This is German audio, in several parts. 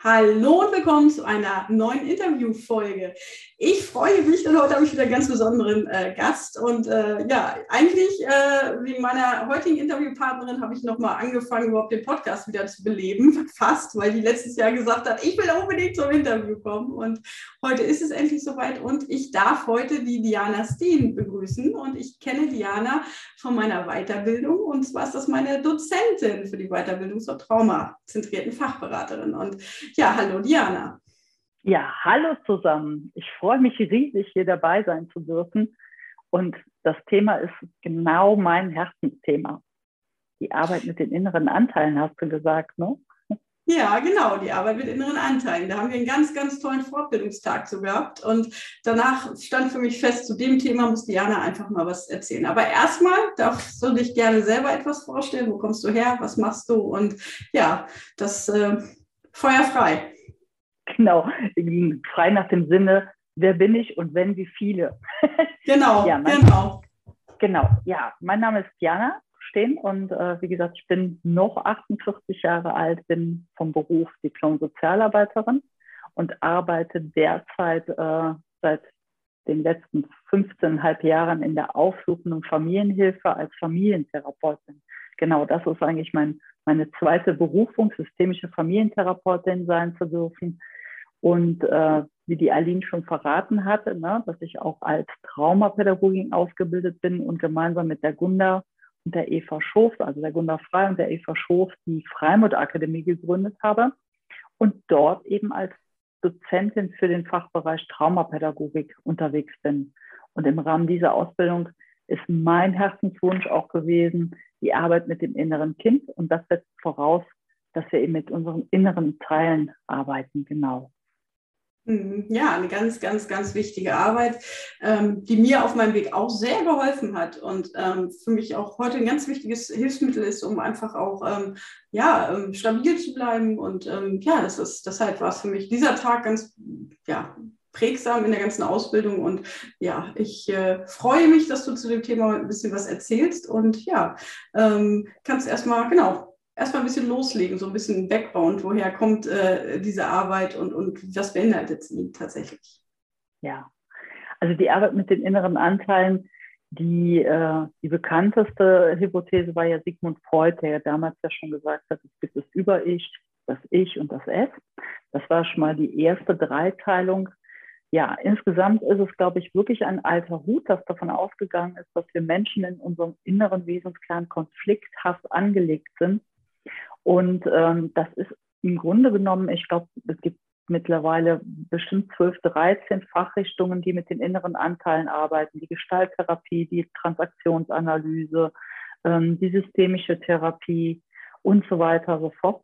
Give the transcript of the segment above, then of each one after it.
Hallo und willkommen zu einer neuen Interviewfolge. Ich freue mich, denn heute habe ich wieder einen ganz besonderen äh, Gast. Und äh, ja, eigentlich äh, wegen meiner heutigen Interviewpartnerin habe ich nochmal angefangen, überhaupt den Podcast wieder zu beleben, fast, weil die letztes Jahr gesagt hat, ich will unbedingt zum Interview kommen. Und heute ist es endlich soweit und ich darf heute die Diana Steen begrüßen. Und ich kenne Diana von meiner Weiterbildung und zwar ist das meine Dozentin für die Weiterbildung zur traumazentrierten Fachberaterin. Und ja, hallo Diana. Ja, hallo zusammen. Ich freue mich riesig, hier dabei sein zu dürfen. Und das Thema ist genau mein Herzensthema. Die Arbeit mit den inneren Anteilen, hast du gesagt, ne? Ja, genau, die Arbeit mit inneren Anteilen. Da haben wir einen ganz, ganz tollen Fortbildungstag zu gehabt. Und danach stand für mich fest, zu dem Thema muss Diana einfach mal was erzählen. Aber erstmal darfst du dich gerne selber etwas vorstellen. Wo kommst du her? Was machst du? Und ja, das äh, Feuer frei. Genau, frei nach dem Sinne, wer bin ich und wenn, wie viele. Genau, ja, mein, genau. Genau, ja, mein Name ist Jana Stehen und äh, wie gesagt, ich bin noch 48 Jahre alt, bin vom Beruf Diplom-Sozialarbeiterin und arbeite derzeit äh, seit den letzten 15,5 Jahren in der aufsuchenden Familienhilfe als Familientherapeutin. Genau, das ist eigentlich mein, meine zweite Berufung, systemische Familientherapeutin sein zu dürfen. Und äh, wie die Aline schon verraten hatte, ne, dass ich auch als Traumapädagogin ausgebildet bin und gemeinsam mit der Gunda und der Eva Schof, also der Gunda Frei und der Eva Schof, die Freimut-Akademie gegründet habe und dort eben als Dozentin für den Fachbereich Traumapädagogik unterwegs bin. Und im Rahmen dieser Ausbildung ist mein Herzenswunsch auch gewesen, die Arbeit mit dem inneren Kind. Und das setzt voraus, dass wir eben mit unseren inneren Teilen arbeiten, genau. Mhm. Ja, eine ganz, ganz, ganz wichtige Arbeit, ähm, die mir auf meinem Weg auch sehr geholfen hat und ähm, für mich auch heute ein ganz wichtiges Hilfsmittel ist, um einfach auch ähm, ja, stabil zu bleiben. Und ja, das ist, deshalb war es für mich dieser Tag ganz ja, prägsam in der ganzen Ausbildung. Und ja, ich äh, freue mich, dass du zu dem Thema ein bisschen was erzählst. Und ja, ähm, kannst erstmal, genau, erstmal ein bisschen loslegen, so ein bisschen Background, woher kommt äh, diese Arbeit und, und was beinhaltet sie tatsächlich? Ja, also die Arbeit mit den inneren Anteilen, die, äh, die bekannteste Hypothese war ja Sigmund Freud, der ja damals ja schon gesagt hat, es gibt das Über-Ich, das Ich und das Es. Das war schon mal die erste Dreiteilung. Ja, insgesamt ist es, glaube ich, wirklich ein alter Hut, das davon ausgegangen ist, dass wir Menschen in unserem inneren Wesenskern konflikthaft angelegt sind und ähm, das ist im Grunde genommen, ich glaube, es gibt mittlerweile bestimmt 12, 13 Fachrichtungen, die mit den inneren Anteilen arbeiten. Die Gestalttherapie, die Transaktionsanalyse, ähm, die systemische Therapie und so weiter und so fort.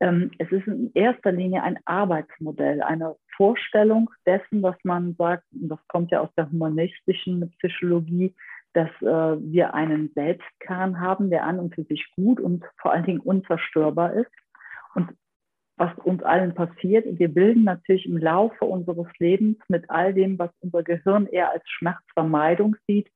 Ähm, es ist in erster Linie ein Arbeitsmodell, eine Vorstellung dessen, was man sagt, und das kommt ja aus der humanistischen Psychologie, dass äh, wir einen Selbstkern haben, der an und für sich gut und vor allen Dingen unzerstörbar ist. Und was uns allen passiert, wir bilden natürlich im Laufe unseres Lebens mit all dem, was unser Gehirn eher als Schmerzvermeidung sieht,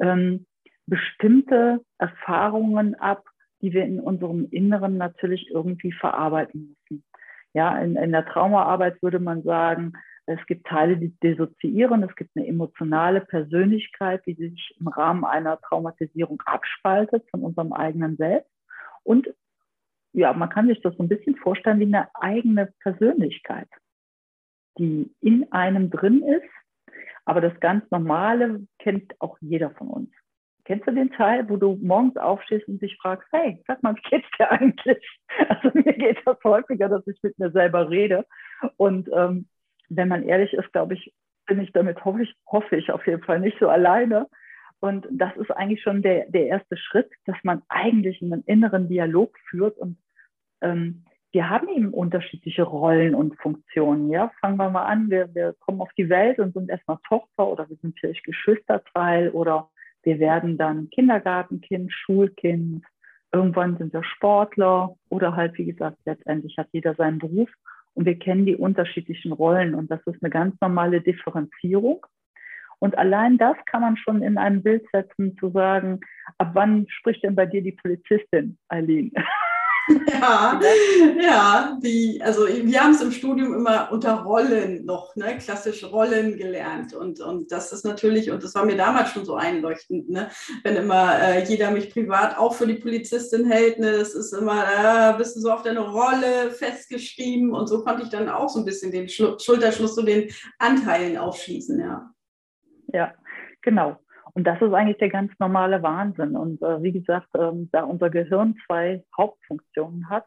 ähm, bestimmte Erfahrungen ab, die wir in unserem Inneren natürlich irgendwie verarbeiten müssen. Ja, in, in der Traumaarbeit würde man sagen, es gibt Teile, die dissoziieren. Es gibt eine emotionale Persönlichkeit, die sich im Rahmen einer Traumatisierung abspaltet von unserem eigenen Selbst. Und ja, man kann sich das so ein bisschen vorstellen wie eine eigene Persönlichkeit, die in einem drin ist. Aber das ganz Normale kennt auch jeder von uns. Kennst du den Teil, wo du morgens aufstehst und dich fragst, hey, sag mal, wie geht's dir eigentlich? Also mir geht das häufiger, dass ich mit mir selber rede. Und ähm, wenn man ehrlich ist, glaube ich, bin ich damit, hoffe ich, hoffe ich auf jeden Fall nicht so alleine. Und das ist eigentlich schon der, der erste Schritt, dass man eigentlich einen inneren Dialog führt. Und ähm, wir haben eben unterschiedliche Rollen und Funktionen. Ja, fangen wir mal an. Wir, wir kommen auf die Welt und sind erstmal Tochter oder wir sind vielleicht Geschwisterteil oder wir werden dann Kindergartenkind, Schulkind. Irgendwann sind wir Sportler oder halt, wie gesagt, letztendlich hat jeder seinen Beruf und wir kennen die unterschiedlichen Rollen und das ist eine ganz normale Differenzierung. Und allein das kann man schon in einem Bild setzen, zu sagen, ab wann spricht denn bei dir die Polizistin, Eileen? Ja, ja, die, also wir haben es im Studium immer unter Rollen noch, ne, klassische Rollen gelernt. Und, und das ist natürlich, und das war mir damals schon so einleuchtend, ne, wenn immer äh, jeder mich privat auch für die Polizistin hält, ne, das ist immer, äh, bist du so auf deine Rolle festgeschrieben. Und so konnte ich dann auch so ein bisschen den Schlu Schulterschluss zu den Anteilen aufschließen, ja. Ja, genau. Und das ist eigentlich der ganz normale Wahnsinn. Und äh, wie gesagt, ähm, da unser Gehirn zwei Hauptfunktionen hat,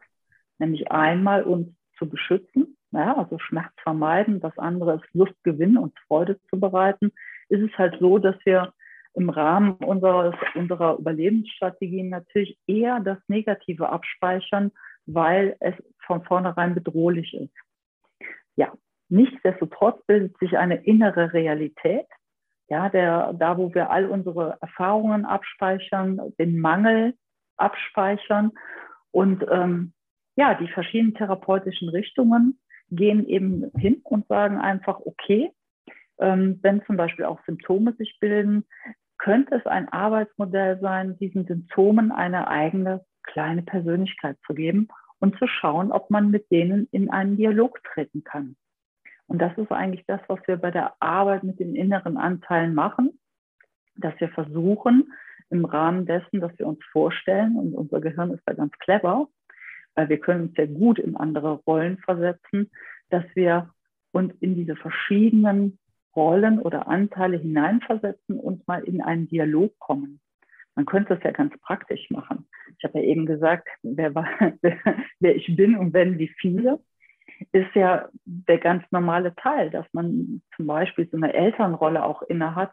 nämlich einmal uns zu beschützen, ja, also Schmerz vermeiden, das andere ist Lust gewinnen und Freude zu bereiten, ist es halt so, dass wir im Rahmen unseres, unserer Überlebensstrategien natürlich eher das Negative abspeichern, weil es von vornherein bedrohlich ist. Ja, nichtsdestotrotz bildet sich eine innere Realität, ja, der, da wo wir all unsere Erfahrungen abspeichern, den Mangel abspeichern und ähm, ja, die verschiedenen therapeutischen Richtungen gehen eben hin und sagen einfach, okay, ähm, wenn zum Beispiel auch Symptome sich bilden, könnte es ein Arbeitsmodell sein, diesen Symptomen eine eigene kleine Persönlichkeit zu geben und zu schauen, ob man mit denen in einen Dialog treten kann. Und das ist eigentlich das, was wir bei der Arbeit mit den inneren Anteilen machen, dass wir versuchen, im Rahmen dessen, dass wir uns vorstellen, und unser Gehirn ist da ganz clever, weil wir können uns sehr gut in andere Rollen versetzen, dass wir uns in diese verschiedenen Rollen oder Anteile hineinversetzen und mal in einen Dialog kommen. Man könnte es ja ganz praktisch machen. Ich habe ja eben gesagt, wer, war, wer, wer ich bin und wenn wie viele ist ja der ganz normale Teil, dass man zum Beispiel so eine Elternrolle auch inne hat.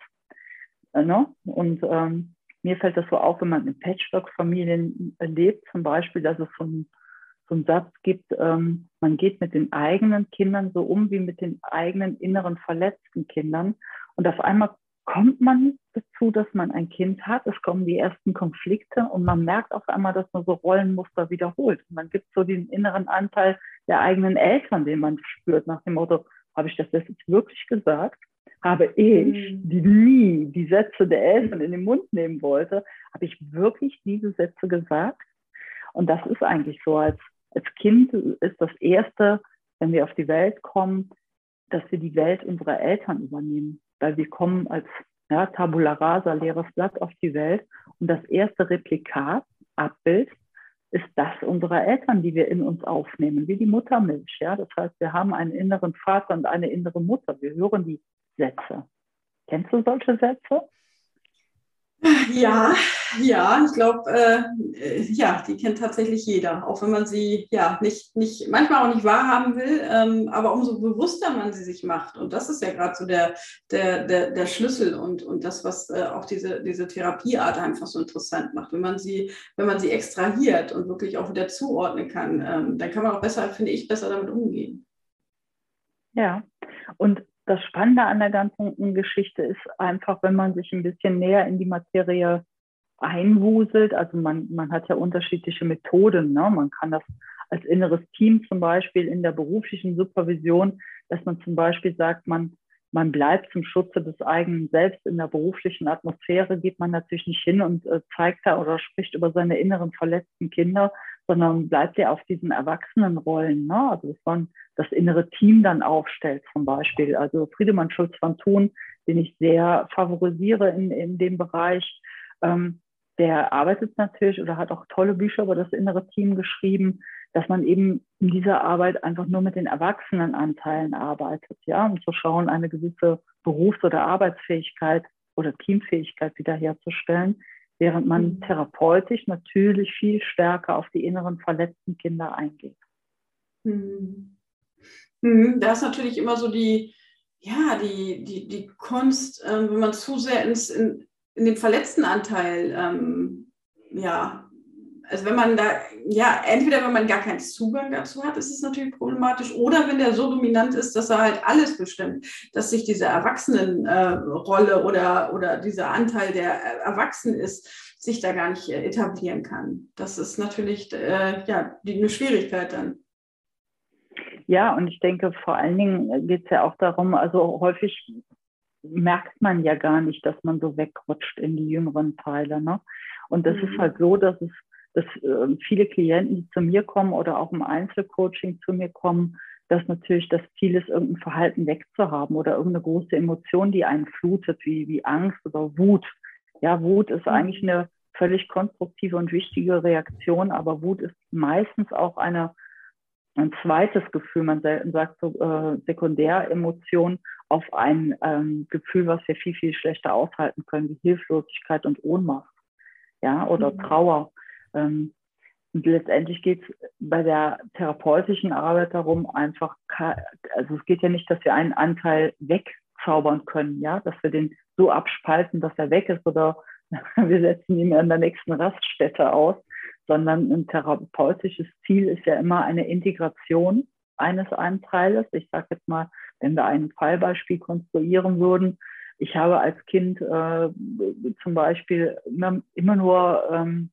Äh, ne? Und ähm, mir fällt das so auf, wenn man in Patchwork-Familien lebt, zum Beispiel, dass es so ein, so einen Satz gibt, ähm, man geht mit den eigenen Kindern so um wie mit den eigenen inneren verletzten Kindern. Und auf einmal kommt man dazu, dass man ein Kind hat. Es kommen die ersten Konflikte und man merkt auf einmal, dass man so Rollenmuster wiederholt. Man gibt so den inneren Anteil der eigenen Eltern, den man spürt, nach dem Motto, habe ich das jetzt wirklich gesagt? Habe ich, mhm. die nie die Sätze der Eltern in den Mund nehmen wollte, habe ich wirklich diese Sätze gesagt? Und das ist eigentlich so, als, als Kind ist das Erste, wenn wir auf die Welt kommen, dass wir die Welt unserer Eltern übernehmen weil wir kommen als ja, Tabula rasa, leeres Blatt auf die Welt. Und das erste Replikat, Abbild, ist das unserer Eltern, die wir in uns aufnehmen, wie die Muttermilch. Ja? Das heißt, wir haben einen inneren Vater und eine innere Mutter. Wir hören die Sätze. Kennst du solche Sätze? Ja, ja, ich glaube, äh, ja, die kennt tatsächlich jeder, auch wenn man sie ja nicht, nicht manchmal auch nicht wahrhaben will, ähm, aber umso bewusster man sie sich macht. Und das ist ja gerade so der, der, der, der Schlüssel und, und das, was äh, auch diese, diese Therapieart einfach so interessant macht. Wenn man sie, wenn man sie extrahiert und wirklich auch wieder zuordnen kann, ähm, dann kann man auch besser, finde ich, besser damit umgehen. Ja, und das Spannende an der ganzen Geschichte ist einfach, wenn man sich ein bisschen näher in die Materie einwuselt. Also man, man hat ja unterschiedliche Methoden. Ne? Man kann das als inneres Team zum Beispiel in der beruflichen Supervision, dass man zum Beispiel sagt, man, man bleibt zum Schutze des eigenen Selbst in der beruflichen Atmosphäre, geht man natürlich nicht hin und äh, zeigt da oder spricht über seine inneren verletzten Kinder, sondern bleibt ja auf diesen Erwachsenenrollen. Ne? Also dass man das innere Team dann aufstellt zum Beispiel. Also Friedemann Schulz von Thun, den ich sehr favorisiere in, in dem Bereich, ähm, der arbeitet natürlich oder hat auch tolle Bücher über das innere Team geschrieben, dass man eben in dieser Arbeit einfach nur mit den Erwachsenenanteilen arbeitet, ja, um zu schauen, eine gewisse Berufs- oder Arbeitsfähigkeit oder Teamfähigkeit wiederherzustellen, während man mhm. therapeutisch natürlich viel stärker auf die inneren verletzten Kinder eingeht. Mhm. Mhm. Da ist natürlich immer so die, ja, die, die, die Kunst, äh, wenn man zu sehr ins, in, in den verletzten Anteil, ähm, ja, also wenn man da, ja, entweder wenn man gar keinen Zugang dazu hat, ist es natürlich problematisch, oder wenn der so dominant ist, dass er halt alles bestimmt, dass sich diese Erwachsenenrolle äh, oder, oder dieser Anteil, der erwachsen ist, sich da gar nicht äh, etablieren kann. Das ist natürlich äh, ja, eine Schwierigkeit dann. Ja, und ich denke, vor allen Dingen geht es ja auch darum, also häufig merkt man ja gar nicht, dass man so wegrutscht in die jüngeren Teile. Ne? Und das mhm. ist halt so, dass es, dass äh, viele Klienten, die zu mir kommen oder auch im Einzelcoaching zu mir kommen, dass natürlich das Ziel ist, irgendein Verhalten wegzuhaben oder irgendeine große Emotion, die einen flutet, wie, wie Angst oder Wut. Ja, Wut ist mhm. eigentlich eine völlig konstruktive und wichtige Reaktion, aber Wut ist meistens auch eine, ein zweites Gefühl, man sagt so äh, Sekundäremotion auf ein ähm, Gefühl, was wir viel, viel schlechter aushalten können, wie Hilflosigkeit und Ohnmacht, ja, oder mhm. Trauer. Ähm, und letztendlich geht es bei der therapeutischen Arbeit darum, einfach, also es geht ja nicht, dass wir einen Anteil wegzaubern können, ja, dass wir den so abspalten, dass er weg ist oder wir setzen ihn an der nächsten Raststätte aus, sondern ein therapeutisches Ziel ist ja immer eine Integration eines Anteiles. Ich sage jetzt mal, wenn wir ein Fallbeispiel konstruieren würden, ich habe als Kind äh, zum Beispiel immer, immer nur ähm,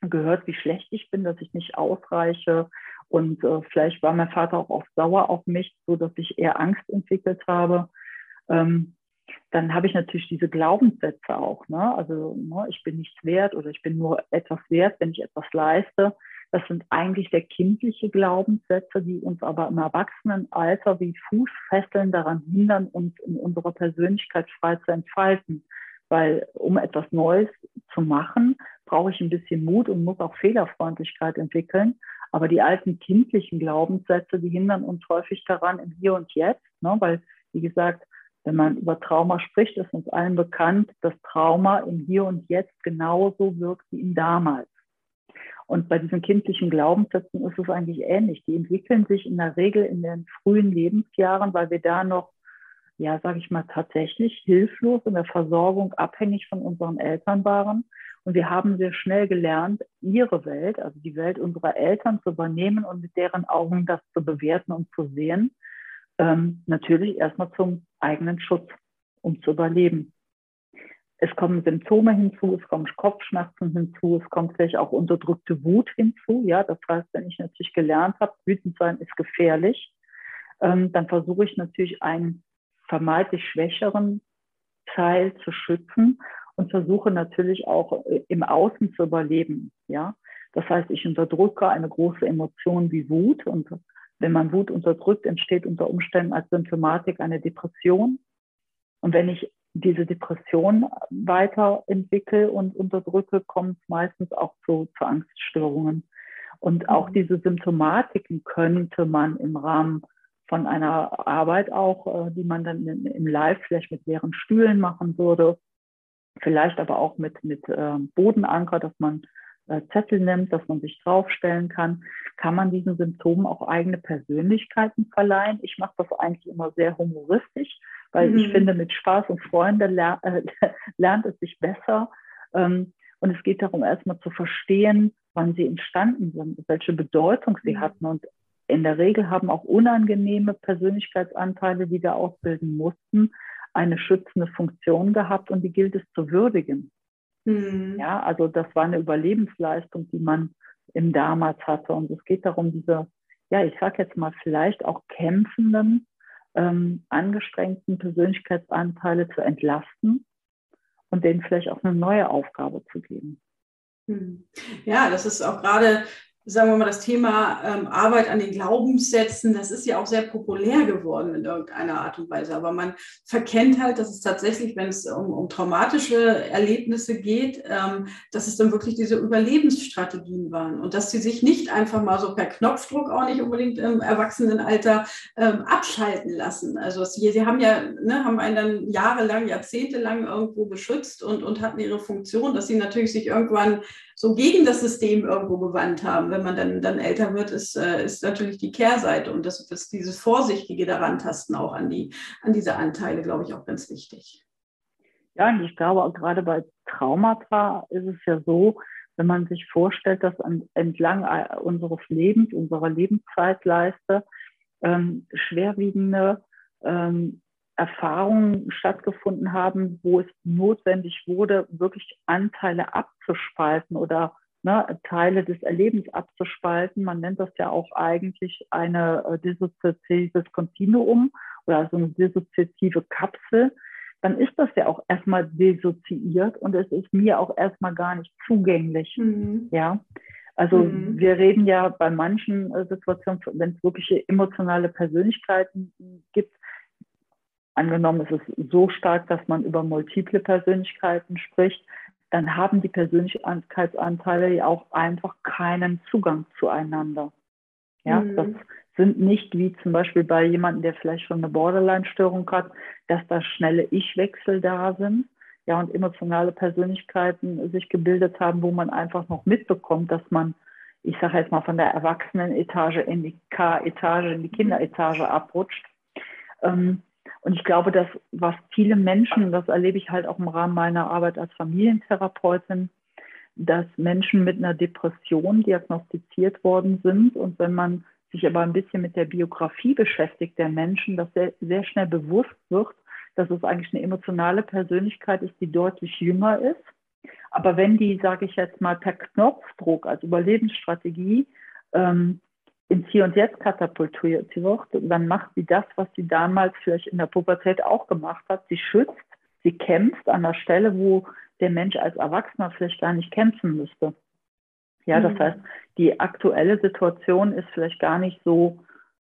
gehört, wie schlecht ich bin, dass ich nicht ausreiche. Und äh, vielleicht war mein Vater auch oft sauer auf mich, so dass ich eher Angst entwickelt habe. Ähm, dann habe ich natürlich diese Glaubenssätze auch. Ne? Also ne, ich bin nichts wert oder ich bin nur etwas wert, wenn ich etwas leiste. Das sind eigentlich der kindliche Glaubenssätze, die uns aber im Erwachsenenalter wie Fußfesseln daran hindern, uns in unserer Persönlichkeit frei zu entfalten. Weil um etwas Neues zu machen, brauche ich ein bisschen Mut und muss auch Fehlerfreundlichkeit entwickeln. Aber die alten kindlichen Glaubenssätze, die hindern uns häufig daran im Hier und Jetzt, ne? weil, wie gesagt, wenn man über Trauma spricht, ist uns allen bekannt, dass Trauma im Hier und Jetzt genauso wirkt wie im damals. Und bei diesen kindlichen Glaubenssätzen ist es eigentlich ähnlich. Die entwickeln sich in der Regel in den frühen Lebensjahren, weil wir da noch ja, sage ich mal, tatsächlich hilflos in der Versorgung abhängig von unseren Eltern waren. Und wir haben sehr schnell gelernt, ihre Welt, also die Welt unserer Eltern zu übernehmen und mit deren Augen das zu bewerten und zu sehen. Ähm, natürlich erstmal zum eigenen Schutz, um zu überleben. Es kommen Symptome hinzu, es kommen Kopfschmerzen hinzu, es kommt vielleicht auch unterdrückte Wut hinzu. Ja, das heißt, wenn ich natürlich gelernt habe, wütend sein ist gefährlich, ähm, dann versuche ich natürlich einen vermeintlich schwächeren Teil zu schützen und versuche natürlich auch äh, im Außen zu überleben. Ja, das heißt, ich unterdrücke eine große Emotion wie Wut und wenn man Wut unterdrückt, entsteht unter Umständen als Symptomatik eine Depression. Und wenn ich diese Depression weiterentwickle und unterdrücke, kommt es meistens auch zu, zu Angststörungen. Und auch mhm. diese Symptomatiken könnte man im Rahmen von einer Arbeit auch, äh, die man dann im Live vielleicht mit leeren Stühlen machen würde, vielleicht aber auch mit, mit äh, Bodenanker, dass man äh, Zettel nimmt, dass man sich draufstellen kann, kann man diesen Symptomen auch eigene Persönlichkeiten verleihen. Ich mache das eigentlich immer sehr humoristisch, weil mhm. ich finde, mit Spaß und Freude ler äh, lernt es sich besser. Ähm, und es geht darum, erstmal zu verstehen, wann sie entstanden sind, welche Bedeutung sie mhm. hatten. Und in der Regel haben auch unangenehme Persönlichkeitsanteile, die wir ausbilden mussten, eine schützende Funktion gehabt und die gilt es zu würdigen. Mhm. Ja, also das war eine Überlebensleistung, die man im damals hatte. Und es geht darum, diese, ja, ich sag jetzt mal, vielleicht auch kämpfenden, ähm, angestrengten Persönlichkeitsanteile zu entlasten und denen vielleicht auch eine neue Aufgabe zu geben. Hm. Ja, das ist auch gerade sagen wir mal, das Thema ähm, Arbeit an den Glaubenssätzen, das ist ja auch sehr populär geworden in irgendeiner Art und Weise. Aber man verkennt halt, dass es tatsächlich, wenn es um, um traumatische Erlebnisse geht, ähm, dass es dann wirklich diese Überlebensstrategien waren und dass sie sich nicht einfach mal so per Knopfdruck auch nicht unbedingt im Erwachsenenalter ähm, abschalten lassen. Also sie, sie haben ja, ne, haben einen dann jahrelang, jahrzehntelang irgendwo beschützt und, und hatten ihre Funktion, dass sie natürlich sich irgendwann so gegen das System irgendwo gewandt haben. Wenn man dann, dann älter wird, ist, äh, ist natürlich die Kehrseite und das ist dieses Vorsichtige daran tasten auch an, die, an diese Anteile, glaube ich, auch ganz wichtig. Ja, und ich glaube, auch gerade bei Traumata ist es ja so, wenn man sich vorstellt, dass entlang unseres Lebens, unserer Lebenszeitleiste, ähm, schwerwiegende ähm, Erfahrungen stattgefunden haben, wo es notwendig wurde, wirklich Anteile abzuspalten oder ne, Teile des Erlebens abzuspalten. Man nennt das ja auch eigentlich eine äh, dissoziatives Kontinuum oder also eine dissoziative Kapsel. dann ist das ja auch erstmal dissoziiert und es ist mir auch erstmal gar nicht zugänglich. Mhm. Ja. Also mhm. wir reden ja bei manchen äh, Situationen, wenn es wirkliche emotionale Persönlichkeiten gibt, angenommen es ist so stark, dass man über multiple Persönlichkeiten spricht, dann haben die Persönlichkeitsanteile ja auch einfach keinen Zugang zueinander. Ja, mhm. das sind nicht wie zum Beispiel bei jemandem, der vielleicht schon eine Borderline-Störung hat, dass da schnelle Ich-Wechsel da sind. Ja, und emotionale Persönlichkeiten sich gebildet haben, wo man einfach noch mitbekommt, dass man, ich sage jetzt mal, von der Erwachsenenetage in die K-Etage, in die Kinderetage abrutscht. Ähm, und ich glaube, dass was viele Menschen, das erlebe ich halt auch im Rahmen meiner Arbeit als Familientherapeutin, dass Menschen mit einer Depression diagnostiziert worden sind und wenn man sich aber ein bisschen mit der Biografie beschäftigt der Menschen, dass sehr, sehr schnell bewusst wird, dass es eigentlich eine emotionale Persönlichkeit ist, die deutlich jünger ist. Aber wenn die, sage ich jetzt mal, per Knopfdruck als Überlebensstrategie ähm, ins Hier und Jetzt katapultiert wird, dann macht sie das, was sie damals vielleicht in der Pubertät auch gemacht hat. Sie schützt, sie kämpft an der Stelle, wo der Mensch als Erwachsener vielleicht gar nicht kämpfen müsste. Ja, das mhm. heißt, die aktuelle Situation ist vielleicht gar nicht so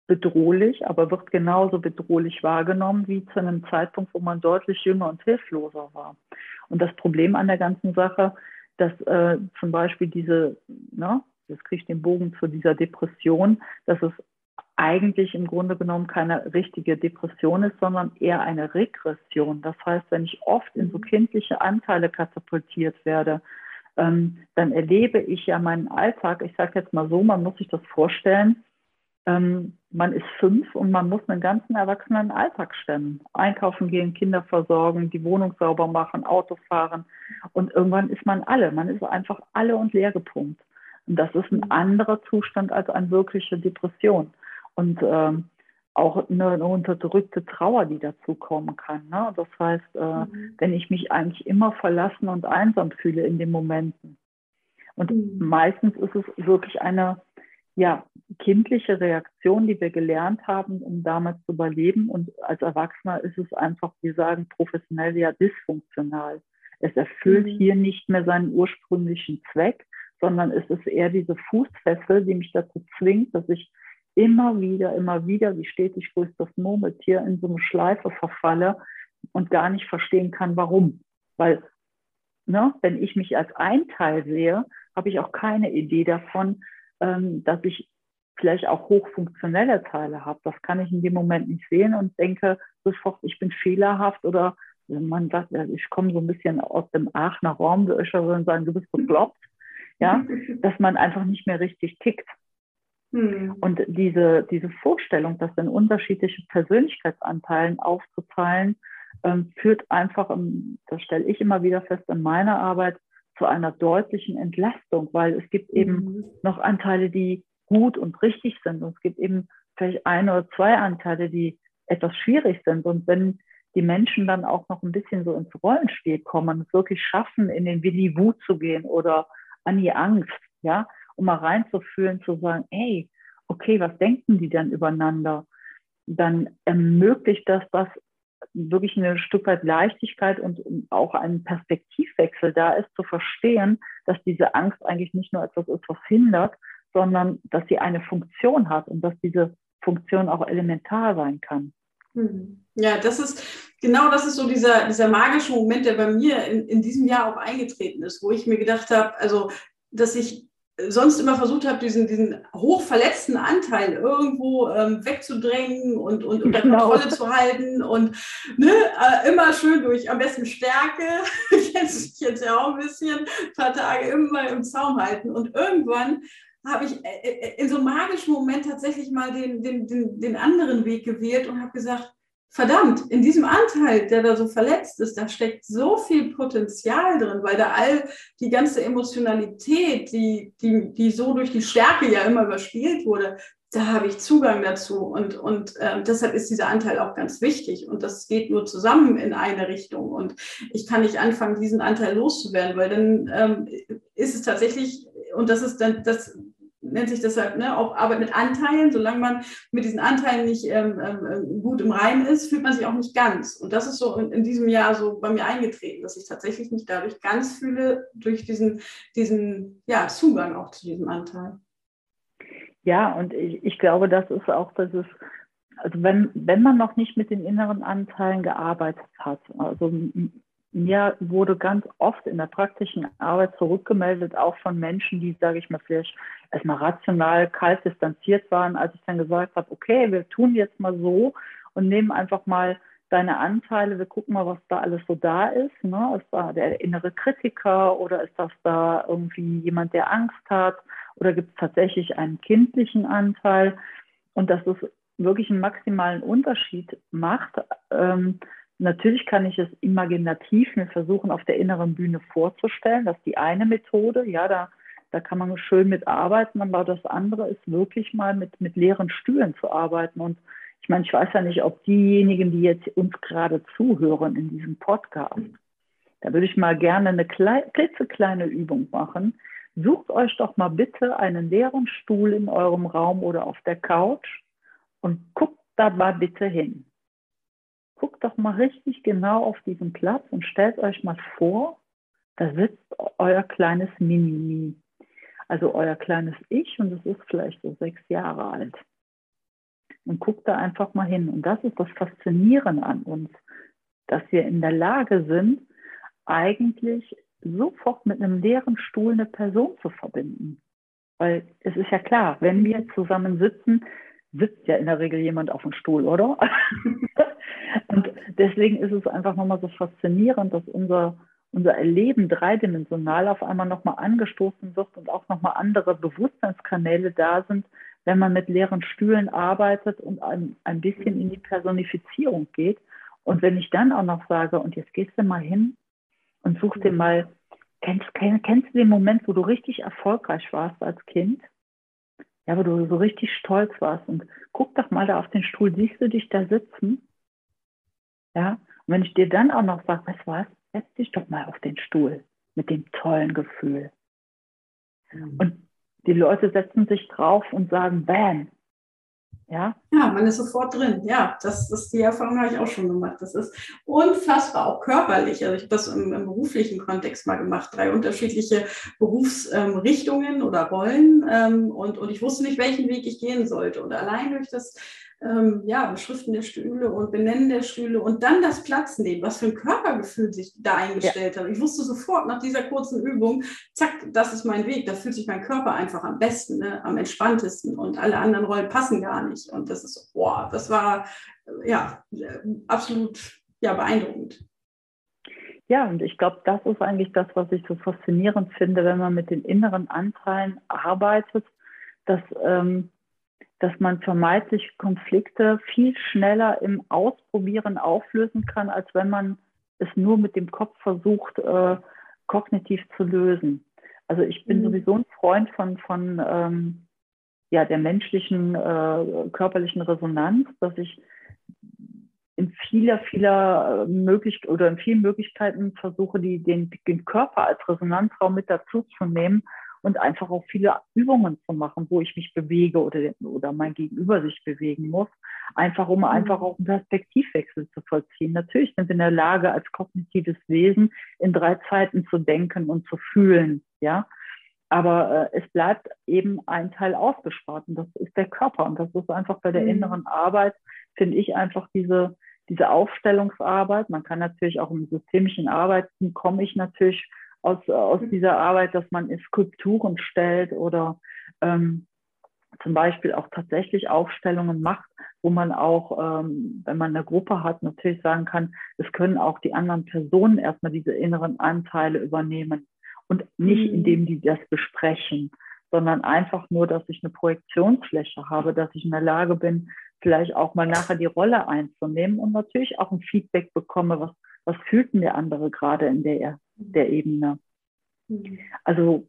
bedrohlich, aber wird genauso bedrohlich wahrgenommen wie zu einem Zeitpunkt, wo man deutlich jünger und hilfloser war. Und das Problem an der ganzen Sache, dass äh, zum Beispiel diese, ne, das kriegt den Bogen zu dieser Depression, dass es eigentlich im Grunde genommen keine richtige Depression ist, sondern eher eine Regression. Das heißt, wenn ich oft in so mhm. kindliche Anteile katapultiert werde, ähm, dann erlebe ich ja meinen Alltag, ich sage jetzt mal so, man muss sich das vorstellen, ähm, man ist fünf und man muss einen ganzen erwachsenen Alltag stemmen. Einkaufen gehen, Kinder versorgen, die Wohnung sauber machen, Auto fahren. Und irgendwann ist man alle. Man ist einfach alle und leer gepumpt. Und das ist ein anderer Zustand als eine wirkliche Depression. Und ähm, auch eine, eine, unterdrückte Trauer, die dazu kommen kann. Ne? Das heißt, äh, mhm. wenn ich mich eigentlich immer verlassen und einsam fühle in den Momenten. Und mhm. meistens ist es wirklich eine ja, kindliche Reaktion, die wir gelernt haben, um damals zu überleben. Und als Erwachsener ist es einfach, wir sagen professionell ja dysfunktional. Es erfüllt mhm. hier nicht mehr seinen ursprünglichen Zweck, sondern es ist eher diese Fußfessel, die mich dazu zwingt, dass ich immer wieder, immer wieder, wie stetig grüßt das Murmeltier, in so eine Schleife verfalle und gar nicht verstehen kann, warum. Weil, ne, wenn ich mich als ein Teil sehe, habe ich auch keine Idee davon, ähm, dass ich vielleicht auch hochfunktionelle Teile habe. Das kann ich in dem Moment nicht sehen und denke sofort, ich bin fehlerhaft oder man sagt, ich komme so ein bisschen aus dem Aachener Raum, würde ich schon sagen, du bist bekloppt, ja, dass man einfach nicht mehr richtig tickt. Hm. Und diese, diese Vorstellung, das in unterschiedliche Persönlichkeitsanteilen aufzuteilen, ähm, führt einfach, um, das stelle ich immer wieder fest in meiner Arbeit, zu einer deutlichen Entlastung, weil es gibt eben mhm. noch Anteile, die gut und richtig sind. Und es gibt eben vielleicht ein oder zwei Anteile, die etwas schwierig sind. Und wenn die Menschen dann auch noch ein bisschen so ins Rollenspiel kommen und es wirklich schaffen, in den Willi Wut zu gehen oder an die Angst, ja, um mal reinzufühlen, zu sagen, hey, okay, was denken die denn übereinander? Dann ermöglicht das das wirklich ein Stück weit Leichtigkeit und auch ein Perspektivwechsel da ist, zu verstehen, dass diese Angst eigentlich nicht nur etwas ist, was hindert, sondern dass sie eine Funktion hat und dass diese Funktion auch elementar sein kann. Mhm. Ja, das ist genau das ist so dieser, dieser magische Moment, der bei mir in, in diesem Jahr auch eingetreten ist, wo ich mir gedacht habe, also dass ich sonst immer versucht habe, diesen, diesen hochverletzten Anteil irgendwo ähm, wegzudrängen und, und unter genau. Kontrolle zu halten und ne, äh, immer schön durch am besten Stärke, jetzt, jetzt ja auch ein bisschen, ein paar Tage immer im Zaum halten. Und irgendwann habe ich äh, äh, in so einem magischen Moment tatsächlich mal den, den, den, den anderen Weg gewählt und habe gesagt, verdammt, in diesem Anteil, der da so verletzt ist, da steckt so viel Potenzial drin, weil da all die ganze Emotionalität, die, die, die so durch die Stärke ja immer überspielt wurde, da habe ich Zugang dazu. Und, und äh, deshalb ist dieser Anteil auch ganz wichtig. Und das geht nur zusammen in eine Richtung. Und ich kann nicht anfangen, diesen Anteil loszuwerden, weil dann ähm, ist es tatsächlich, und das ist dann das nennt sich deshalb ne, auch Arbeit mit Anteilen. Solange man mit diesen Anteilen nicht ähm, ähm, gut im Reinen ist, fühlt man sich auch nicht ganz. Und das ist so in, in, diesem Jahr so bei mir eingetreten, dass ich tatsächlich nicht dadurch ganz fühle, durch diesen, diesen ja, Zugang auch zu diesem Anteil. Ja, und ich, ich glaube, das ist auch das ist, also wenn, wenn man noch nicht mit den inneren Anteilen gearbeitet hat, also mir wurde ganz oft in der praktischen Arbeit zurückgemeldet, auch von Menschen, die, sage ich mal, vielleicht erstmal rational kalt distanziert waren, als ich dann gesagt habe, okay, wir tun jetzt mal so und nehmen einfach mal deine Anteile, wir gucken mal, was da alles so da ist. Ne? Ist da der innere Kritiker oder ist das da irgendwie jemand, der Angst hat? Oder gibt es tatsächlich einen kindlichen Anteil? Und dass es wirklich einen maximalen Unterschied macht. Ähm, natürlich kann ich es imaginativ mir versuchen, auf der inneren Bühne vorzustellen. Das ist die eine Methode. Ja, da, da kann man schön mit arbeiten. Aber das andere ist wirklich mal mit, mit leeren Stühlen zu arbeiten. Und ich meine, ich weiß ja nicht, ob diejenigen, die jetzt uns gerade zuhören in diesem Podcast, da würde ich mal gerne eine klitzekleine Übung machen. Sucht euch doch mal bitte einen leeren Stuhl in eurem Raum oder auf der Couch und guckt da mal bitte hin. Guckt doch mal richtig genau auf diesen Platz und stellt euch mal vor, da sitzt euer kleines Mini-Mi, also euer kleines Ich und es ist vielleicht so sechs Jahre alt und guckt da einfach mal hin. Und das ist das Faszinierende an uns, dass wir in der Lage sind, eigentlich sofort mit einem leeren Stuhl eine Person zu verbinden. Weil es ist ja klar, wenn wir zusammen sitzen, sitzt ja in der Regel jemand auf dem Stuhl, oder? und deswegen ist es einfach nochmal so faszinierend, dass unser, unser Erleben dreidimensional auf einmal nochmal angestoßen wird und auch nochmal andere Bewusstseinskanäle da sind, wenn man mit leeren Stühlen arbeitet und ein, ein bisschen in die Personifizierung geht. Und wenn ich dann auch noch sage, und jetzt gehst du mal hin und suchst dir mal, kennst, kennst du den Moment, wo du richtig erfolgreich warst als Kind? Ja, wo du so richtig stolz warst und guck doch mal da auf den Stuhl, siehst du dich da sitzen? Ja, und wenn ich dir dann auch noch sage, weißt du was, setz dich doch mal auf den Stuhl mit dem tollen Gefühl. Mhm. Und die Leute setzen sich drauf und sagen, bam. Ja? ja, man ist sofort drin. Ja, das, das die Erfahrung habe ich auch schon gemacht. Das ist unfassbar, auch körperlich. Also ich habe das im, im beruflichen Kontext mal gemacht. Drei unterschiedliche Berufsrichtungen ähm, oder Rollen. Ähm, und, und ich wusste nicht, welchen Weg ich gehen sollte. Und allein durch das ähm, ja, Beschriften der Stühle und Benennen der Stühle und dann das Platz nehmen, was für ein Körpergefühl sich da eingestellt ja. hat. Ich wusste sofort nach dieser kurzen Übung, zack, das ist mein Weg, da fühlt sich mein Körper einfach am besten, ne, am entspanntesten und alle anderen Rollen passen gar nicht. Und das ist, boah, das war äh, ja absolut ja, beeindruckend. Ja, und ich glaube, das ist eigentlich das, was ich so faszinierend finde, wenn man mit den inneren Anteilen arbeitet, dass ähm, dass man vermeintliche Konflikte viel schneller im Ausprobieren auflösen kann, als wenn man es nur mit dem Kopf versucht, äh, kognitiv zu lösen. Also ich bin mhm. sowieso ein Freund von, von ähm, ja, der menschlichen äh, körperlichen Resonanz, dass ich in vieler, vieler äh, möglich oder in vielen Möglichkeiten versuche, die, den, den Körper als Resonanzraum mit dazu zu nehmen und einfach auch viele Übungen zu machen, wo ich mich bewege oder, oder mein Gegenüber sich bewegen muss, einfach um mhm. einfach auch einen Perspektivwechsel zu vollziehen. Natürlich sind wir in der Lage, als kognitives Wesen in drei Zeiten zu denken und zu fühlen, ja. Aber äh, es bleibt eben ein Teil ausgespart und das ist der Körper. Und das ist einfach bei der mhm. inneren Arbeit, finde ich einfach diese, diese Aufstellungsarbeit. Man kann natürlich auch im systemischen Arbeiten, komme ich natürlich aus, aus dieser Arbeit, dass man Skulpturen stellt oder ähm, zum Beispiel auch tatsächlich Aufstellungen macht, wo man auch, ähm, wenn man eine Gruppe hat, natürlich sagen kann, es können auch die anderen Personen erstmal diese inneren Anteile übernehmen und nicht, mhm. indem die das besprechen, sondern einfach nur, dass ich eine Projektionsfläche habe, dass ich in der Lage bin, vielleicht auch mal nachher die Rolle einzunehmen und natürlich auch ein Feedback bekomme, was, was fühlt denn der andere gerade in der der Ebene. Mhm. Also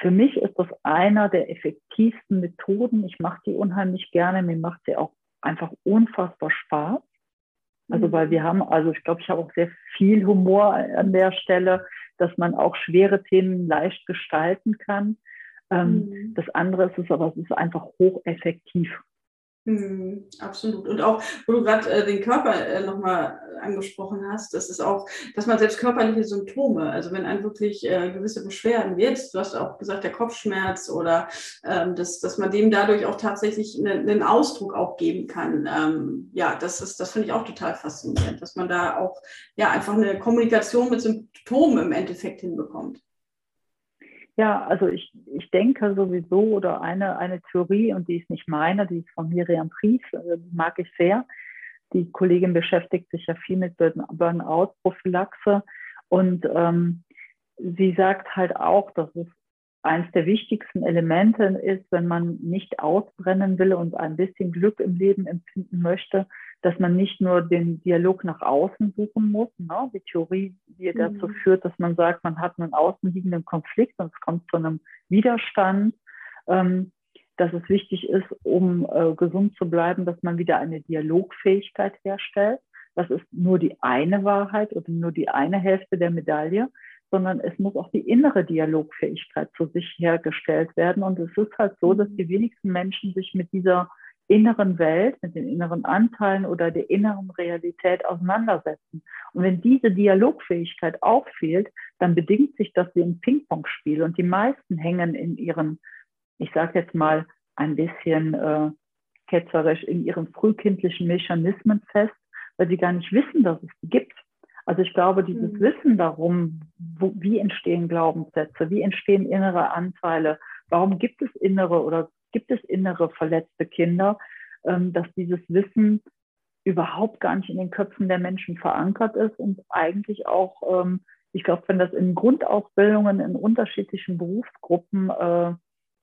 für mich ist das einer der effektivsten Methoden. Ich mache die unheimlich gerne. Mir macht sie auch einfach unfassbar Spaß. Also weil wir haben, also ich glaube, ich habe auch sehr viel Humor an der Stelle, dass man auch schwere Themen leicht gestalten kann. Mhm. Das andere ist es aber, es ist einfach hocheffektiv. Mhm, absolut. Und auch, wo du gerade äh, den Körper äh, nochmal angesprochen hast, das ist auch, dass man selbst körperliche Symptome, also wenn ein wirklich äh, gewisse Beschwerden wird, du hast auch gesagt, der Kopfschmerz oder ähm, dass, dass man dem dadurch auch tatsächlich eine, einen Ausdruck auch geben kann. Ähm, ja, das ist, das finde ich auch total faszinierend, dass man da auch ja einfach eine Kommunikation mit Symptomen im Endeffekt hinbekommt. Ja, also ich, ich denke sowieso oder eine, eine Theorie, und die ist nicht meine, die ist von Miriam Pries, äh, mag ich sehr. Die Kollegin beschäftigt sich ja viel mit Burnout-Prophylaxe und ähm, sie sagt halt auch, dass es eines der wichtigsten Elemente ist, wenn man nicht ausbrennen will und ein bisschen Glück im Leben empfinden möchte, dass man nicht nur den Dialog nach außen suchen muss, ne? die Theorie, die dazu mhm. führt, dass man sagt, man hat einen außenliegenden Konflikt und es kommt zu einem Widerstand, ähm, dass es wichtig ist, um äh, gesund zu bleiben, dass man wieder eine Dialogfähigkeit herstellt. Das ist nur die eine Wahrheit oder nur die eine Hälfte der Medaille, sondern es muss auch die innere Dialogfähigkeit zu sich hergestellt werden. Und es ist halt so, dass mhm. die wenigsten Menschen sich mit dieser inneren Welt, mit den inneren Anteilen oder der inneren Realität auseinandersetzen. Und wenn diese Dialogfähigkeit auch fehlt, dann bedingt sich das wie ein Ping-Pong-Spiel. Und die meisten hängen in ihren, ich sage jetzt mal ein bisschen äh, ketzerisch, in ihren frühkindlichen Mechanismen fest, weil sie gar nicht wissen, dass es die gibt. Also ich glaube, dieses mhm. Wissen darum, wo, wie entstehen Glaubenssätze, wie entstehen innere Anteile, warum gibt es innere oder gibt es innere verletzte Kinder, ähm, dass dieses Wissen überhaupt gar nicht in den Köpfen der Menschen verankert ist und eigentlich auch, ähm, ich glaube, wenn das in Grundausbildungen in unterschiedlichen Berufsgruppen äh,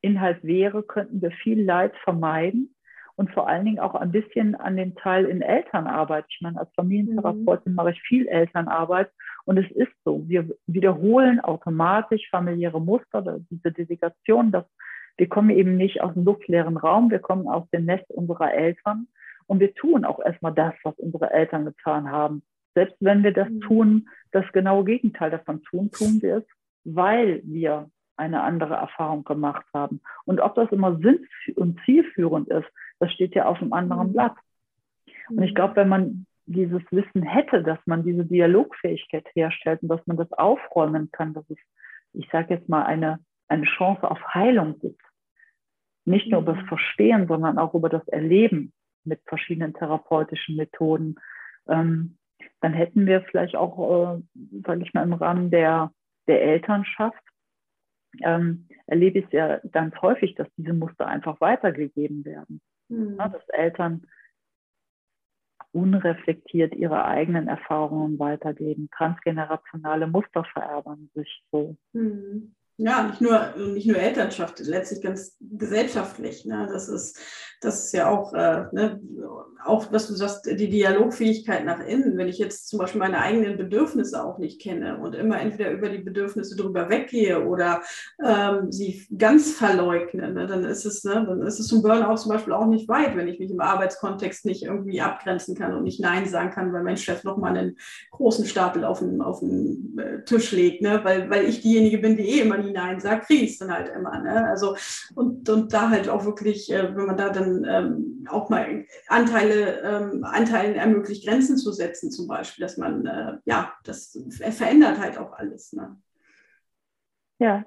Inhalt wäre, könnten wir viel Leid vermeiden und vor allen Dingen auch ein bisschen an den Teil in Elternarbeit. Ich meine, als Familientherapeutin mhm. mache ich viel Elternarbeit und es ist so, wir wiederholen automatisch familiäre Muster, diese Delegation, dass wir kommen eben nicht aus dem luftleeren Raum, wir kommen aus dem Nest unserer Eltern und wir tun auch erstmal das, was unsere Eltern getan haben. Selbst wenn wir das mhm. tun, das genaue Gegenteil davon tun, tun wir es, weil wir eine andere Erfahrung gemacht haben. Und ob das immer sinn- und zielführend ist, das steht ja auf einem anderen mhm. Blatt. Und ich glaube, wenn man dieses Wissen hätte, dass man diese Dialogfähigkeit herstellt und dass man das aufräumen kann, dass es, ich sage jetzt mal, eine, eine Chance auf Heilung gibt. Nicht nur über das mhm. Verstehen, sondern auch über das Erleben mit verschiedenen therapeutischen Methoden. Ähm, dann hätten wir vielleicht auch, äh, sage ich mal, im Rahmen der, der Elternschaft ähm, erlebe ich es ja ganz häufig, dass diese Muster einfach weitergegeben werden. Mhm. Ja, dass Eltern unreflektiert ihre eigenen Erfahrungen weitergeben. Transgenerationale Muster vererben sich so. Mhm. Ja, nicht nur, nicht nur Elternschaft, letztlich ganz gesellschaftlich. Ne? Das, ist, das ist ja auch, äh, ne? auch, was du sagst, die Dialogfähigkeit nach innen. Wenn ich jetzt zum Beispiel meine eigenen Bedürfnisse auch nicht kenne und immer entweder über die Bedürfnisse drüber weggehe oder ähm, sie ganz verleugne, ne? dann ist es, ne? dann ist es zum Burnout zum Beispiel auch nicht weit, wenn ich mich im Arbeitskontext nicht irgendwie abgrenzen kann und nicht Nein sagen kann, weil mein Chef nochmal einen großen Stapel auf den, auf den äh, Tisch legt, ne? weil, weil ich diejenige bin, die eh immer hinein sagt, kriegst dann halt immer. Ne? Also und, und da halt auch wirklich, äh, wenn man da dann ähm, auch mal Anteile, ähm, Anteilen ermöglicht, Grenzen zu setzen, zum Beispiel, dass man, äh, ja, das verändert halt auch alles. Ne? Ja,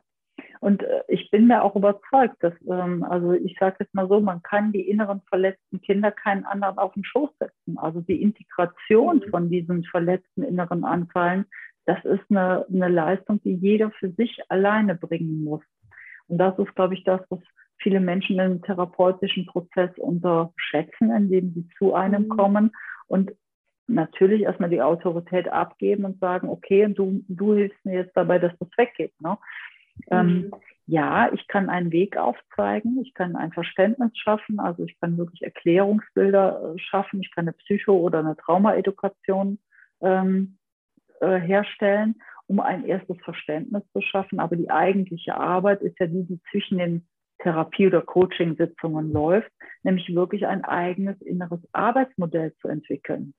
und äh, ich bin mir auch überzeugt, dass, ähm, also ich sage jetzt mal so, man kann die inneren verletzten Kinder keinen anderen auf den Schoß setzen. Also die Integration mhm. von diesen verletzten inneren Anteilen das ist eine, eine Leistung, die jeder für sich alleine bringen muss. Und das ist, glaube ich, das, was viele Menschen im therapeutischen Prozess unterschätzen, indem sie zu einem mhm. kommen und natürlich erstmal die Autorität abgeben und sagen, okay, du, du hilfst mir jetzt dabei, dass das weggeht. Ne? Ähm, mhm. Ähm, ja, ich kann einen Weg aufzeigen, ich kann ein Verständnis schaffen, also ich kann wirklich Erklärungsbilder äh, schaffen, ich kann eine Psycho- oder eine Traumaedukation ähm, äh, herstellen, um ein erstes Verständnis zu schaffen. Aber die eigentliche Arbeit ist ja die, die zwischen den Therapie- oder Coaching-Sitzungen läuft, nämlich wirklich ein eigenes inneres Arbeitsmodell zu entwickeln.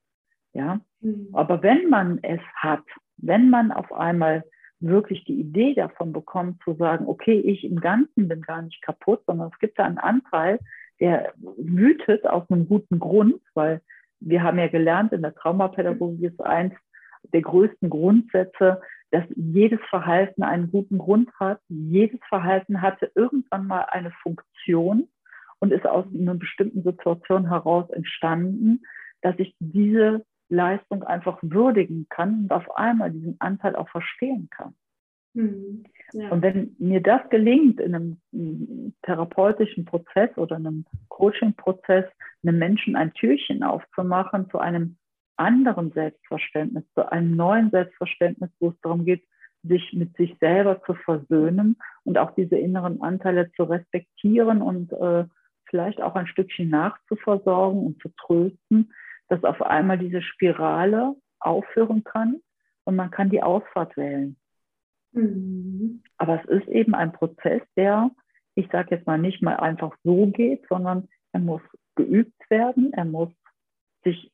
Ja, mhm. aber wenn man es hat, wenn man auf einmal wirklich die Idee davon bekommt, zu sagen, okay, ich im Ganzen bin gar nicht kaputt, sondern es gibt da einen Anteil, der wütet aus einem guten Grund, weil wir haben ja gelernt, in der Traumapädagogik ist eins der größten Grundsätze, dass jedes Verhalten einen guten Grund hat. Jedes Verhalten hatte irgendwann mal eine Funktion und ist aus einer bestimmten Situation heraus entstanden, dass ich diese Leistung einfach würdigen kann und auf einmal diesen Anteil auch verstehen kann. Mhm. Ja. Und wenn mir das gelingt, in einem therapeutischen Prozess oder einem Coaching-Prozess einem Menschen ein Türchen aufzumachen zu einem anderen Selbstverständnis, zu einem neuen Selbstverständnis, wo es darum geht, sich mit sich selber zu versöhnen und auch diese inneren Anteile zu respektieren und äh, vielleicht auch ein Stückchen nachzuversorgen und zu trösten, dass auf einmal diese Spirale aufhören kann und man kann die Ausfahrt wählen. Mhm. Aber es ist eben ein Prozess, der, ich sage jetzt mal, nicht mal einfach so geht, sondern er muss geübt werden, er muss sich,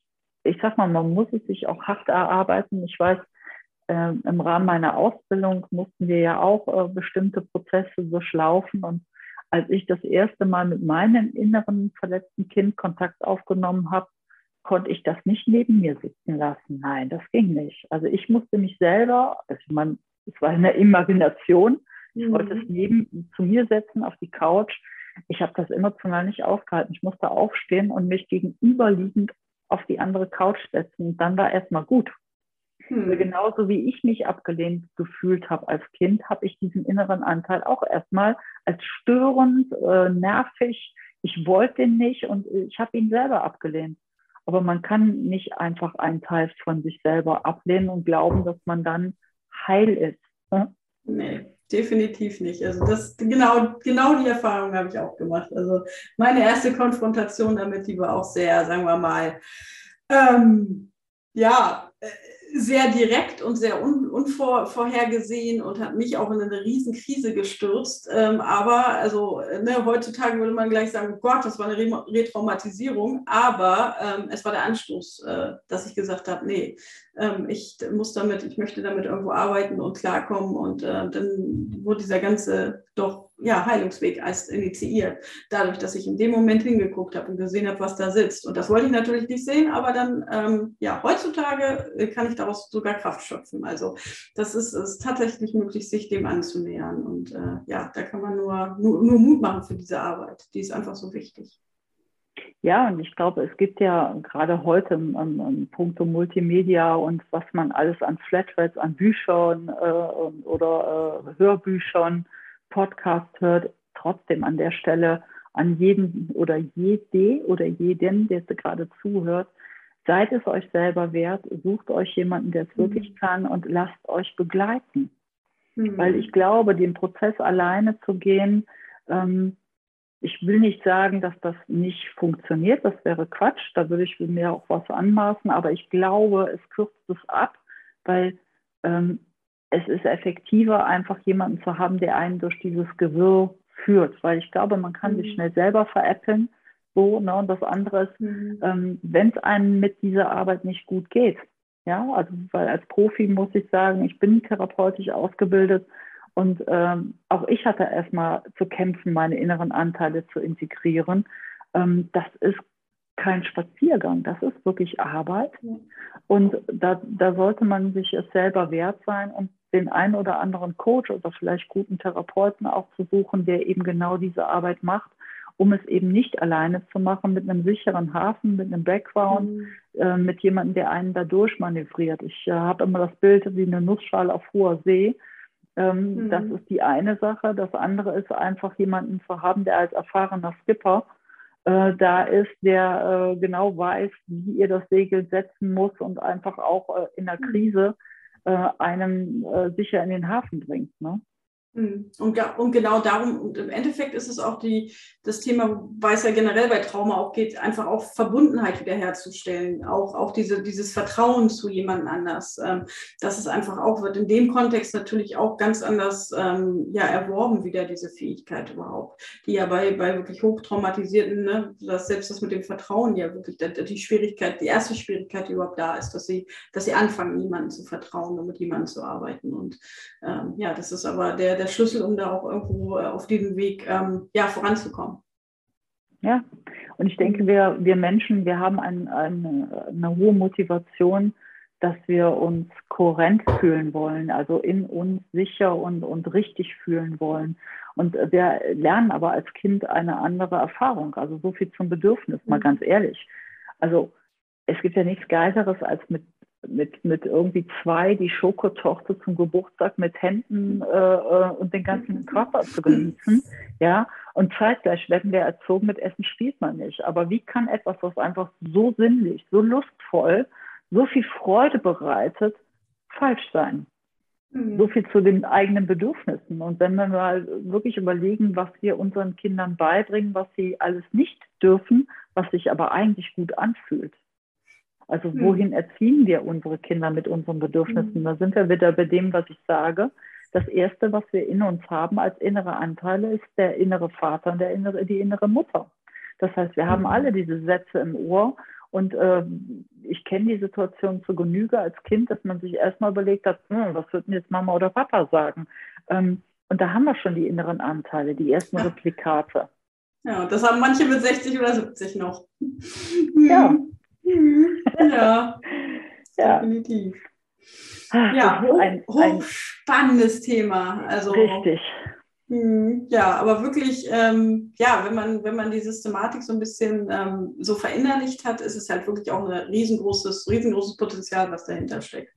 ich sag mal, man muss es sich auch hart erarbeiten. Ich weiß, äh, im Rahmen meiner Ausbildung mussten wir ja auch äh, bestimmte Prozesse durchlaufen. Und als ich das erste Mal mit meinem inneren verletzten Kind Kontakt aufgenommen habe, konnte ich das nicht neben mir sitzen lassen. Nein, das ging nicht. Also ich musste mich selber, also man es war eine Imagination. Ich mhm. wollte es neben zu mir setzen auf die Couch. Ich habe das emotional nicht ausgehalten. Ich musste aufstehen und mich gegenüberliegend auf die andere Couch setzen. Und dann war erstmal gut. Mhm. Genauso wie ich mich abgelehnt gefühlt habe als Kind, habe ich diesen inneren Anteil auch erstmal als störend, äh, nervig. Ich wollte den nicht und ich habe ihn selber abgelehnt. Aber man kann nicht einfach einen Teil von sich selber ablehnen und glauben, dass man dann heil ist. Ne? Nee, definitiv nicht. Also das genau, genau die Erfahrung habe ich auch gemacht. Also meine erste Konfrontation damit, die war auch sehr, sagen wir mal, ähm, ja, äh, sehr direkt und sehr un unvorhergesehen und hat mich auch in eine riesen Krise gestürzt. Ähm, aber also ne, heutzutage würde man gleich sagen, oh Gott, das war eine Re Retraumatisierung. Aber ähm, es war der Anstoß, äh, dass ich gesagt habe, nee, ähm, ich muss damit, ich möchte damit irgendwo arbeiten und klarkommen. Und äh, dann wurde dieser ganze doch ja, Heilungsweg erst initiiert, dadurch, dass ich in dem Moment hingeguckt habe und gesehen habe, was da sitzt. Und das wollte ich natürlich nicht sehen, aber dann, ähm, ja, heutzutage äh, kann ich daraus sogar Kraft schöpfen. Also das ist, ist tatsächlich möglich, sich dem anzunähern. Und äh, ja, da kann man nur, nur, nur Mut machen für diese Arbeit. Die ist einfach so wichtig. Ja, und ich glaube, es gibt ja gerade heute im, im, im Punkto Multimedia und was man alles an Flatrates, an Büchern äh, oder äh, Hörbüchern, Podcast hört, trotzdem an der Stelle an jeden oder jede oder jeden, der gerade zuhört, seid es euch selber wert, sucht euch jemanden, der es mhm. wirklich kann und lasst euch begleiten. Mhm. Weil ich glaube, den Prozess alleine zu gehen, ähm, ich will nicht sagen, dass das nicht funktioniert, das wäre Quatsch, da würde ich mir auch was anmaßen, aber ich glaube, es kürzt es ab, weil ähm, es ist effektiver, einfach jemanden zu haben, der einen durch dieses Gewirr führt, weil ich glaube, man kann mhm. sich schnell selber veräppeln. So, ne? Und das andere ist, mhm. ähm, wenn es einem mit dieser Arbeit nicht gut geht, ja, also weil als Profi muss ich sagen, ich bin therapeutisch ausgebildet und ähm, auch ich hatte erstmal zu kämpfen, meine inneren Anteile zu integrieren. Ähm, das ist kein Spaziergang, das ist wirklich Arbeit. Und da, da sollte man sich es selber wert sein und den einen oder anderen Coach oder vielleicht guten Therapeuten auch zu suchen, der eben genau diese Arbeit macht, um es eben nicht alleine zu machen, mit einem sicheren Hafen, mit einem Background, mhm. äh, mit jemandem, der einen da durchmanövriert. Ich äh, habe immer das Bild wie eine Nussschale auf hoher See. Ähm, mhm. Das ist die eine Sache. Das andere ist einfach jemanden zu haben, der als erfahrener Skipper äh, da ist, der äh, genau weiß, wie ihr das Segel setzen muss und einfach auch äh, in der mhm. Krise einem äh, sicher in den Hafen bringt. Ne? Mhm. Und, und, genau darum, und im Endeffekt ist es auch die, das Thema, weil es ja generell bei Trauma auch geht, einfach auch Verbundenheit wiederherzustellen, auch, auch diese, dieses Vertrauen zu jemand anders. Ähm, dass es einfach auch wird in dem Kontext natürlich auch ganz anders ähm, ja, erworben, wieder diese Fähigkeit überhaupt, die ja bei, bei wirklich hochtraumatisierten, ne, dass selbst das mit dem Vertrauen ja wirklich die, die Schwierigkeit, die erste Schwierigkeit, die überhaupt da ist, dass sie, dass sie anfangen, jemandem zu vertrauen und mit jemandem zu arbeiten. Und ähm, ja, das ist aber der, der der Schlüssel, um da auch irgendwo äh, auf diesem Weg ähm, ja, voranzukommen. Ja, und ich denke, wir, wir Menschen, wir haben ein, eine, eine hohe Motivation, dass wir uns kohärent fühlen wollen, also in uns sicher und, und richtig fühlen wollen. Und wir lernen aber als Kind eine andere Erfahrung, also so viel zum Bedürfnis, mal mhm. ganz ehrlich. Also es gibt ja nichts Geileres, als mit mit, mit irgendwie zwei die Schokotochter zum Geburtstag mit Händen äh, äh, und den ganzen Körper zu genießen. Ja, und zeitgleich werden wir erzogen, mit Essen spielt man nicht. Aber wie kann etwas, was einfach so sinnlich, so lustvoll, so viel Freude bereitet, falsch sein? Mhm. So viel zu den eigenen Bedürfnissen. Und wenn wir mal wirklich überlegen, was wir unseren Kindern beibringen, was sie alles nicht dürfen, was sich aber eigentlich gut anfühlt. Also hm. wohin erziehen wir unsere Kinder mit unseren Bedürfnissen? Hm. Da sind wir wieder bei dem, was ich sage. Das Erste, was wir in uns haben als innere Anteile, ist der innere Vater und der innere, die innere Mutter. Das heißt, wir haben hm. alle diese Sätze im Ohr und äh, ich kenne die Situation zu Genüge als Kind, dass man sich erstmal überlegt hat, hm, was würden jetzt Mama oder Papa sagen? Ähm, und da haben wir schon die inneren Anteile, die ersten ja. Replikate. Ja, das haben manche mit 60 oder 70 noch. Ja. Ja, ja. definitiv. Ah, ja, hoch, ein, hochspannendes Thema. Also, richtig. Hm, ja, aber wirklich, ähm, ja, wenn man, wenn man die Systematik so ein bisschen ähm, so verinnerlicht hat, ist es halt wirklich auch ein riesengroßes, riesengroßes Potenzial, was dahinter steckt.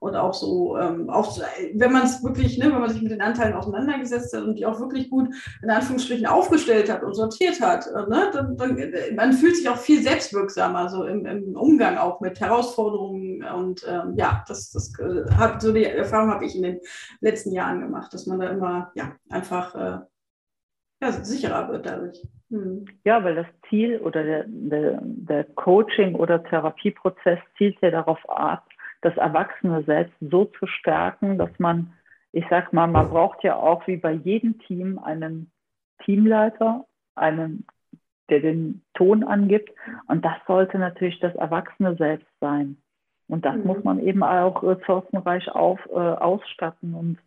Und auch so, ähm, auch so, wenn man es wirklich, ne, wenn man sich mit den Anteilen auseinandergesetzt hat und die auch wirklich gut in Anführungsstrichen aufgestellt hat und sortiert hat, äh, ne, dann, dann, äh, man fühlt sich auch viel selbstwirksamer, so im, im Umgang auch mit Herausforderungen. Und ähm, ja, das, das äh, hat so die Erfahrung habe ich in den letzten Jahren gemacht, dass man da immer ja einfach einfach äh, ja, sicherer wird dadurch. Hm. Ja, weil das Ziel oder der, der, der Coaching- oder Therapieprozess zielt ja darauf ab, das Erwachsene selbst so zu stärken, dass man, ich sag mal, man braucht ja auch wie bei jedem Team einen Teamleiter, einen, der den Ton angibt. Und das sollte natürlich das Erwachsene selbst sein. Und das mhm. muss man eben auch ressourcenreich auf, äh, ausstatten. Und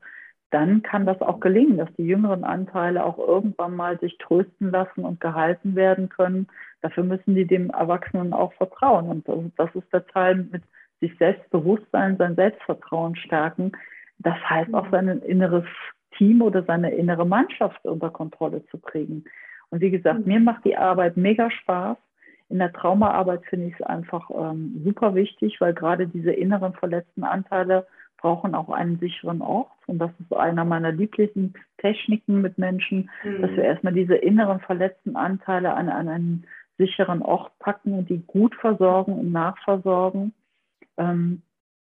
dann kann das auch gelingen, dass die jüngeren Anteile auch irgendwann mal sich trösten lassen und gehalten werden können. Dafür müssen die dem Erwachsenen auch vertrauen. Und das ist der Teil mit sich Selbstbewusstsein, sein Selbstvertrauen stärken. Das heißt auch sein inneres Team oder seine innere Mannschaft unter Kontrolle zu kriegen. Und wie gesagt, mir macht die Arbeit mega Spaß. In der Traumaarbeit finde ich es einfach ähm, super wichtig, weil gerade diese inneren verletzten Anteile brauchen auch einen sicheren Ort. Und das ist einer meiner Lieblingstechniken mit Menschen, mhm. dass wir erstmal diese inneren verletzten Anteile an, an einen sicheren Ort packen und die gut versorgen und nachversorgen. Ähm,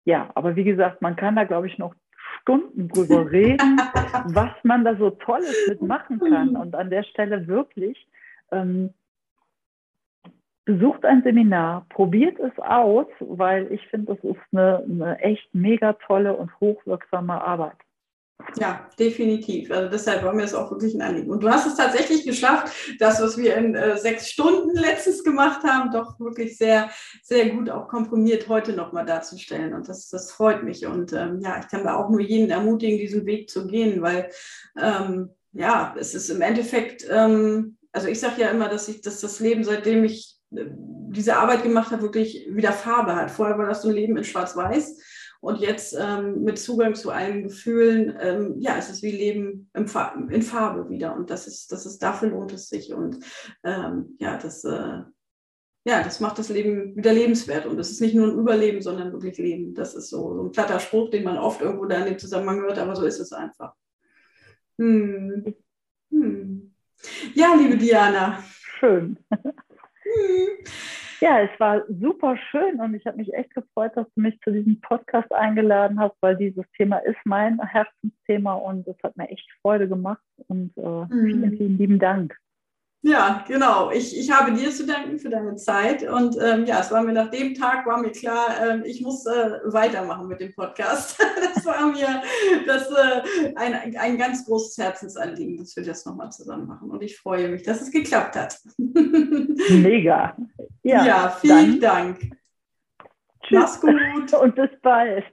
ja, aber wie gesagt, man kann da, glaube ich, noch Stunden drüber reden, was man da so Tolles mitmachen kann. Und an der Stelle wirklich, ähm, besucht ein Seminar, probiert es aus, weil ich finde, das ist eine, eine echt mega tolle und hochwirksame Arbeit. Ja, definitiv. Also deshalb war mir das auch wirklich ein Anliegen. Und du hast es tatsächlich geschafft, das, was wir in äh, sechs Stunden letztens gemacht haben, doch wirklich sehr, sehr gut auch komprimiert heute nochmal darzustellen. Und das, das freut mich. Und ähm, ja, ich kann da auch nur jeden ermutigen, diesen Weg zu gehen, weil ähm, ja, es ist im Endeffekt, ähm, also ich sage ja immer, dass ich, dass das Leben, seitdem ich diese Arbeit gemacht hat, wirklich wieder Farbe hat. Vorher war das so ein Leben in Schwarz-Weiß und jetzt ähm, mit Zugang zu allen Gefühlen, ähm, ja, es ist wie Leben in Farbe wieder und das ist, das ist, dafür lohnt es sich und ähm, ja, das, äh, ja, das macht das Leben wieder lebenswert und es ist nicht nur ein Überleben, sondern wirklich Leben. Das ist so, so ein platter Spruch, den man oft irgendwo da in dem Zusammenhang hört, aber so ist es einfach. Hm. Hm. Ja, liebe Diana. Schön. Ja, es war super schön und ich habe mich echt gefreut, dass du mich zu diesem Podcast eingeladen hast, weil dieses Thema ist mein Herzensthema und es hat mir echt Freude gemacht und äh, mhm. vielen, vielen lieben Dank. Ja, genau. Ich, ich habe dir zu danken für deine Zeit. Und ähm, ja, es war mir nach dem Tag war mir klar, ähm, ich muss äh, weitermachen mit dem Podcast. das war mir das, äh, ein, ein ganz großes Herzensanliegen, dass wir das nochmal zusammen machen. Und ich freue mich, dass es geklappt hat. Mega. Ja, ja vielen dann. Dank. Tschüss. Mach's gut. Und bis bald.